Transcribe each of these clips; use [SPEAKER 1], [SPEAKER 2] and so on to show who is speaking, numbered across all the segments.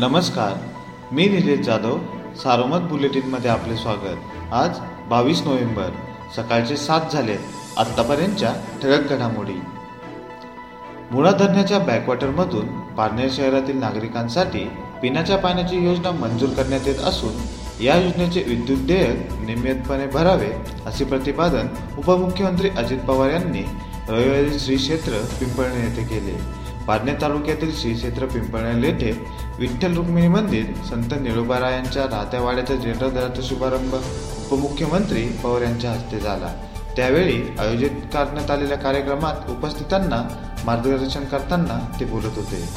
[SPEAKER 1] नमस्कार. मी निलेश जाधव सारोमत बुलेटिनमध्ये आपले स्वागत. आज बावीस नोव्हेंबर सकाळचे सात झाले आत्तापर्यंतच्या ठळक घडामोडी. मुळा धरणाच्या बॅकवॉटरमधून पारनेर शहरातील नागरिकांसाठी पिण्याच्या पाण्याची योजना मंजूर करण्यात येत असून या योजनेचे विद्युत देयक नियमितपणे भरावे असे प्रतिपादन उपमुख्यमंत्री अजित पवार यांनी रविवारी श्री क्षेत्र पिंपळणे येथे केले. पारणे तालुक्यातील श्री क्षेत्र पिंपळणे येथे विठ्ठल रुक्मिणी मंदिर संत निळोबारा यांच्या राहत्या वाड्याच्या जीर्णोद्धाराचा शुभारंभ उपमुख्यमंत्री पवार यांच्या हस्ते झाला. त्यावेळी आयोजित करण्यात आलेल्या कार्यक्रमात उपस्थितांना मार्गदर्शन करताना ते बोलत होते.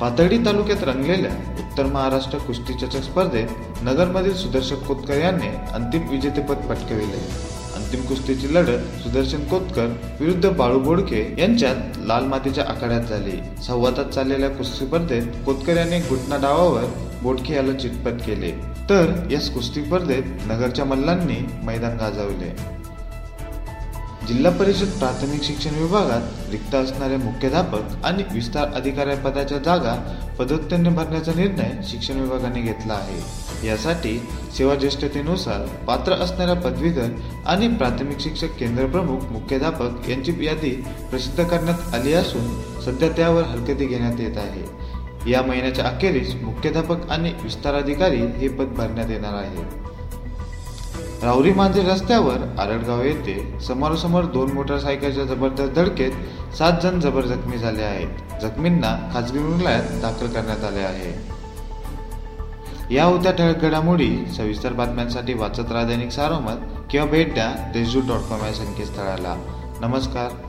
[SPEAKER 1] पातळी तालुक्यात रंगलेल्या उत्तर महाराष्ट्र कुस्ती चषक स्पर्धेत नगरमधील सुदर्शक कोतकर यांनी अंतिम विजेतेपद पटकाविले. अंतिम कुस्तीची लढत सुदर्शन कोतकर विरुद्ध बाळू बोडके यांच्यात लाल मातीच्या आखाड्यात झाली. संवादात चाललेल्या कुस्ती स्पर्धेत कोतकर यांनी घुटना डावावर बोडके याला चितपत केले. तर या कुस्ती स्पर्धेत नगरच्या मल्लांनी मैदान गाजवले. जिल्हा परिषद प्राथमिक शिक्षण विभागात रिक्त असणारे मुख्याध्यापक आणि विस्तार अधिकारी पदाच्या जागा पदोत्तरने भरण्याचा निर्णय शिक्षण विभागाने घेतला आहे. यासाठी सेवाज्येष्ठतेनुसार पात्र असणाऱ्या पदवीधर आणि प्राथमिक शिक्षक केंद्र प्रमुख मुख्याध्यापक यांची यादी प्रसिद्ध करण्यात आली असून सध्या त्यावर हरकती घेण्यात येत आहे. या महिन्याच्या अखेरीस मुख्याध्यापक आणि विस्ताराधिकारी हे पद भरण्यात येणार आहे. राहुरी मांजरे रस्त्यावर आरडगाव येथे समोरासमोर दोन मोटरसायकलच्या जबरदस्त धडकेत सात जण जबर जखमी झाले आहेत. जखमींना खाजगी रुग्णालयात दाखल करण्यात आले आहे. या होत्या ठळक घडामोडी सविस्तर बातम्यांसाठी वाचत राहा दैनिक सारोमत किंवा भेट द्या देशजूट डॉट कॉम या संकेतस्थळाला. नमस्कार.